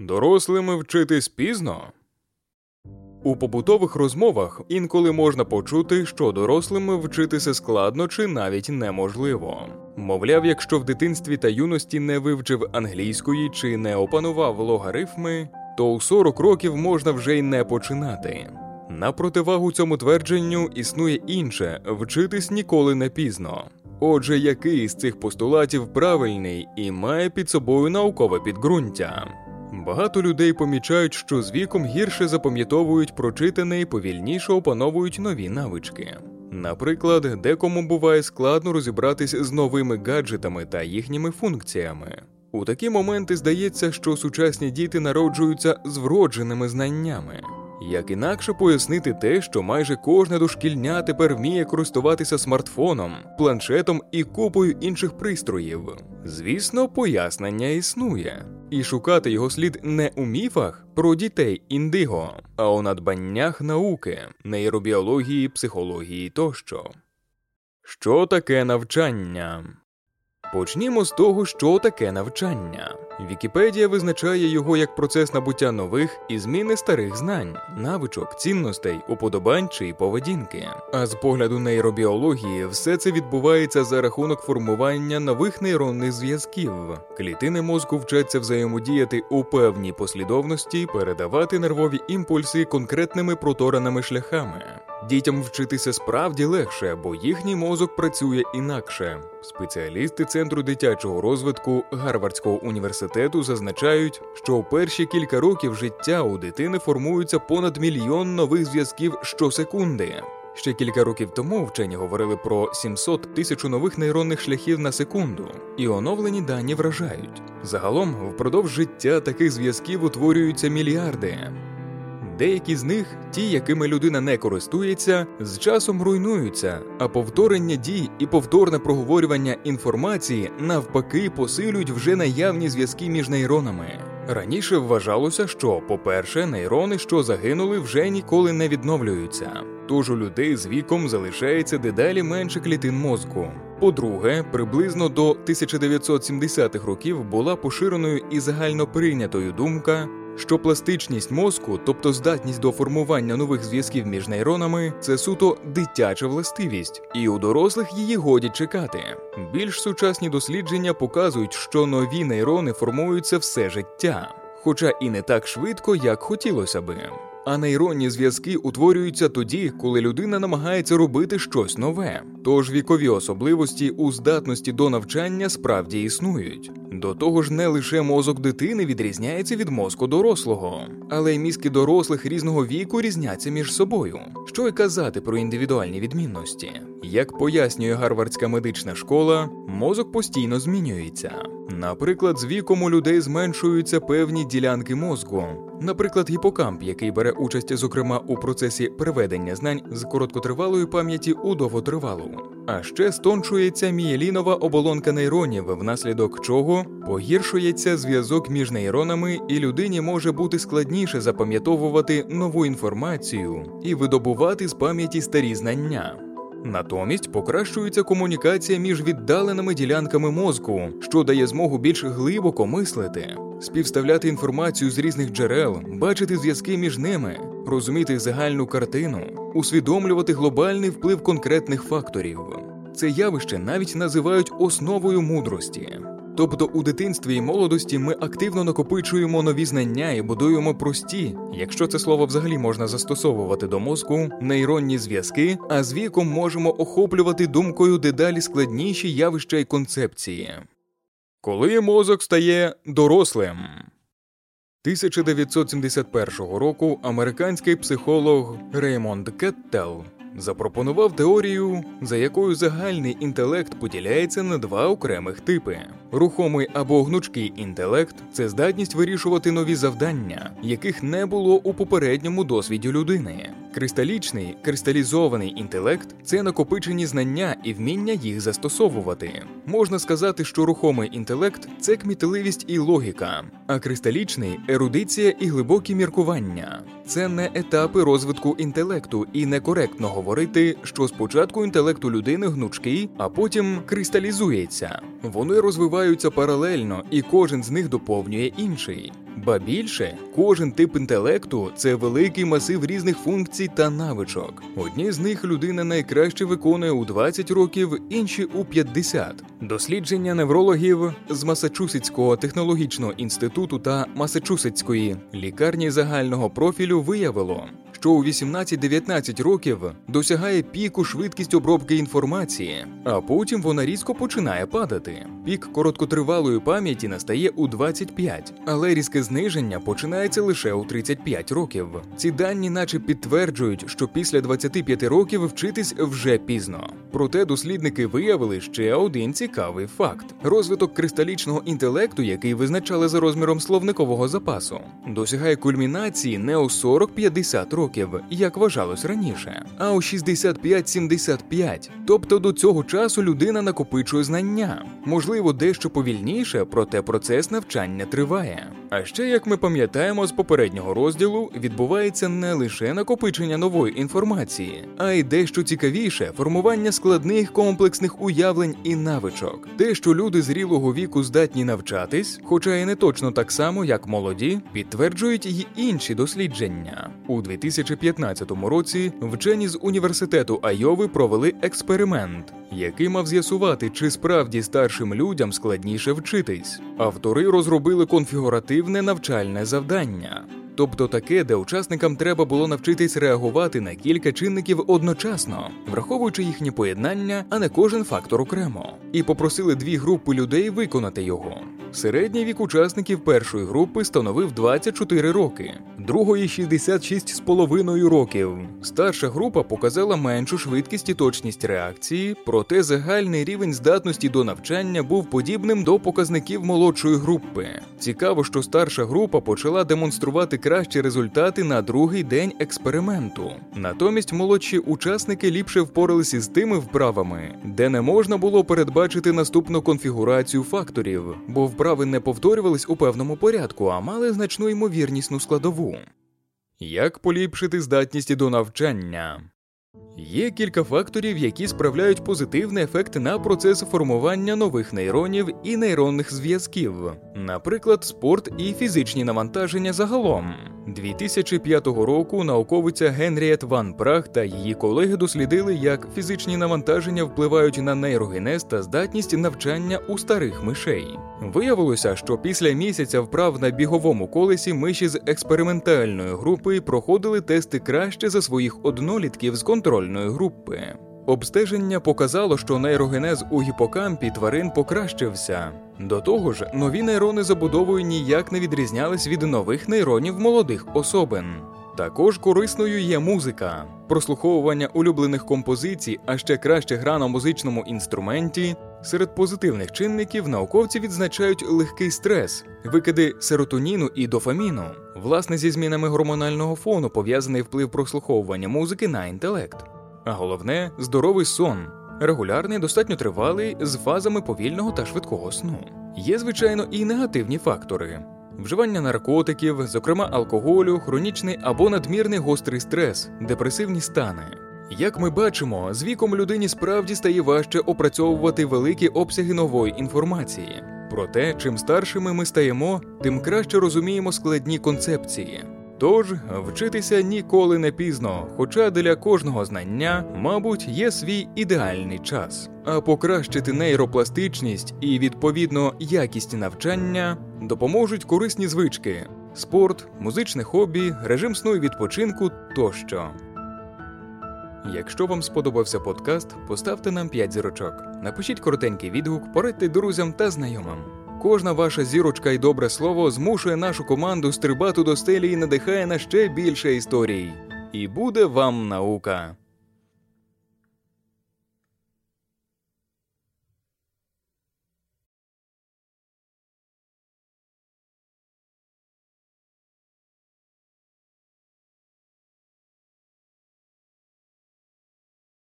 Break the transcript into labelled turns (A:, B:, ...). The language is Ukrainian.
A: Дорослими вчитись пізно. У побутових розмовах інколи можна почути, що дорослими вчитися складно чи навіть неможливо. Мовляв, якщо в дитинстві та юності не вивчив англійської чи не опанував логарифми, то у 40 років можна вже й не починати. На противагу цьому твердженню існує інше вчитись ніколи не пізно. Отже, який з цих постулатів правильний і має під собою наукове підґрунтя? Багато людей помічають, що з віком гірше запам'ятовують прочитане і повільніше опановують нові навички. Наприклад, декому буває складно розібратись з новими гаджетами та їхніми функціями. У такі моменти здається, що сучасні діти народжуються з вродженими знаннями. Як інакше пояснити те, що майже кожне дошкільня тепер вміє користуватися смартфоном, планшетом і купою інших пристроїв. Звісно, пояснення існує, і шукати його слід не у міфах про дітей індиго, а у надбаннях науки, нейробіології, психології тощо. Що таке навчання? Почнімо з того, що таке навчання. Вікіпедія визначає його як процес набуття нових і зміни старих знань, навичок, цінностей, уподобань чи поведінки. А з погляду нейробіології, все це відбувається за рахунок формування нових нейронних зв'язків. Клітини мозку вчаться взаємодіяти у певній послідовності, передавати нервові імпульси конкретними протореними шляхами. Дітям вчитися справді легше, бо їхній мозок працює інакше. Спеціалісти центру дитячого розвитку Гарвардського університету зазначають, що у перші кілька років життя у дитини формується понад мільйон нових зв'язків щосекунди. Ще кілька років тому вчені говорили про 700 тисяч нових нейронних шляхів на секунду, і оновлені дані вражають. Загалом впродовж життя таких зв'язків утворюються мільярди. Деякі з них, ті, якими людина не користується, з часом руйнуються, а повторення дій і повторне проговорювання інформації навпаки посилюють вже наявні зв'язки між нейронами. Раніше вважалося, що, по-перше, нейрони, що загинули, вже ніколи не відновлюються. Тож у людей з віком залишається дедалі менше клітин мозку. По-друге, приблизно до 1970-х років була поширеною і загально прийнятою думка, що пластичність мозку, тобто здатність до формування нових зв'язків між нейронами, це суто дитяча властивість, і у дорослих її годі чекати. Більш сучасні дослідження показують, що нові нейрони формуються все життя, хоча і не так швидко, як хотілося би. А нейронні зв'язки утворюються тоді, коли людина намагається робити щось нове. Тож вікові особливості у здатності до навчання справді існують. До того ж, не лише мозок дитини відрізняється від мозку дорослого, але й мізки дорослих різного віку різняться між собою. Що й казати про індивідуальні відмінності? Як пояснює Гарвардська медична школа, мозок постійно змінюється. Наприклад, з віком у людей зменшуються певні ділянки мозку, наприклад, гіпокамп, який бере участь, зокрема, у процесі переведення знань з короткотривалої пам'яті у довготривалу. А ще стончується мієлінова оболонка нейронів, внаслідок чого погіршується зв'язок між нейронами, і людині може бути складніше запам'ятовувати нову інформацію і видобувати з пам'яті старі знання. Натомість покращується комунікація між віддаленими ділянками мозку, що дає змогу більш глибоко мислити, співставляти інформацію з різних джерел, бачити зв'язки між ними, розуміти загальну картину, усвідомлювати глобальний вплив конкретних факторів. Це явище навіть називають основою мудрості. Тобто у дитинстві і молодості ми активно накопичуємо нові знання і будуємо прості, якщо це слово взагалі можна застосовувати до мозку, нейронні зв'язки, а з віком можемо охоплювати думкою дедалі складніші явища і концепції. Коли мозок стає дорослим. 1971 року американський психолог Реймонд Кеттел запропонував теорію, за якою загальний інтелект поділяється на два окремих типи: рухомий або гнучкий інтелект це здатність вирішувати нові завдання, яких не було у попередньому досвіді людини. Кристалічний кристалізований інтелект це накопичені знання і вміння їх застосовувати. Можна сказати, що рухомий інтелект це кмітливість і логіка, а кристалічний ерудиція і глибокі міркування. Це не етапи розвитку інтелекту, і некоректно говорити, що спочатку інтелекту людини гнучкий, а потім кристалізується. Вони розвиваються паралельно, і кожен з них доповнює інший. Ба більше, кожен тип інтелекту це великий масив різних функцій та навичок. Одні з них людина найкраще виконує у 20 років, інші у 50. Дослідження неврологів з Масачусетського технологічного інституту та Масачусетської лікарні загального профілю виявило, що у 18-19 років досягає піку швидкість обробки інформації, а потім вона різко починає падати. Пік короткотривалої пам'яті настає у 25, але різке зниження починається лише у 35 років. Ці дані, наче підтверджують, що після 25 років вчитись вже пізно. Проте дослідники виявили ще один цікавий факт: розвиток кристалічного інтелекту, який визначали за розміром словникового запасу, досягає кульмінації не у 40-50 років, як вважалось раніше, а у 65-75. Тобто до цього часу людина накопичує знання, можливо, дещо повільніше, проте процес навчання триває. А ще, як ми пам'ятаємо з попереднього розділу, відбувається не лише накопичення нової інформації, а й дещо цікавіше формування складних комплексних уявлень і навичок. Те, що люди зрілого віку здатні навчатись, хоча і не точно так само, як молоді, підтверджують й інші дослідження. У 2015 році вчені з університету Айови провели експеримент, який мав з'ясувати, чи справді старшим людям складніше вчитись. Автори розробили конфігуративне навчальне завдання. Тобто таке, де учасникам треба було навчитись реагувати на кілька чинників одночасно, враховуючи їхнє поєднання, а не кожен фактор окремо, і попросили дві групи людей виконати його. Середній вік учасників першої групи становив 24 роки, другої 66,5 років. Старша група показала меншу швидкість і точність реакції, проте загальний рівень здатності до навчання був подібним до показників молодшої групи. Цікаво, що старша група почала демонструвати кращі результати на другий день експерименту. Натомість молодші учасники ліпше впоралися з тими вправами, де не можна було передбачити наступну конфігурацію факторів, бо вправи не повторювались у певному порядку, а мали значну ймовірнісну складову. Як поліпшити здатність до навчання? Є кілька факторів, які справляють позитивний ефект на процес формування нових нейронів і нейронних зв'язків, наприклад, спорт і фізичні навантаження загалом. 2005 року науковиця Генріет Ван Прах та її колеги дослідили, як фізичні навантаження впливають на нейрогенез та здатність навчання у старих мишей. Виявилося, що після місяця вправ на біговому колесі миші з експериментальної групи проходили тести краще за своїх однолітків з контрольної групи. Обстеження показало, що нейрогенез у гіпокампі тварин покращився. До того ж, нові нейрони забудовою ніяк не відрізнялись від нових нейронів молодих особин. Також корисною є музика, прослуховування улюблених композицій, а ще краще гра на музичному інструменті. Серед позитивних чинників науковці відзначають легкий стрес, викиди серотоніну і дофаміну, власне, зі змінами гормонального фону пов'язаний вплив прослуховування музики на інтелект. А головне здоровий сон, регулярний, достатньо тривалий, з фазами повільного та швидкого сну. Є, звичайно, і негативні фактори. Вживання наркотиків, зокрема алкоголю, хронічний або надмірний гострий стрес, депресивні стани. Як ми бачимо, з віком людині справді стає важче опрацьовувати великі обсяги нової інформації. Проте, чим старшими ми стаємо, тим краще розуміємо складні концепції. Тож вчитися ніколи не пізно, хоча для кожного знання, мабуть, є свій ідеальний час. А покращити нейропластичність і відповідно якість навчання допоможуть корисні звички: спорт, музичне хобі, режим сну і відпочинку тощо. Якщо вам сподобався подкаст, поставте нам 5 зірочок. Напишіть коротенький відгук, порадьте друзям та знайомим. Кожна ваша зірочка і добре слово змушує нашу команду стрибати до стелі і надихає на ще більше історій. І буде вам наука!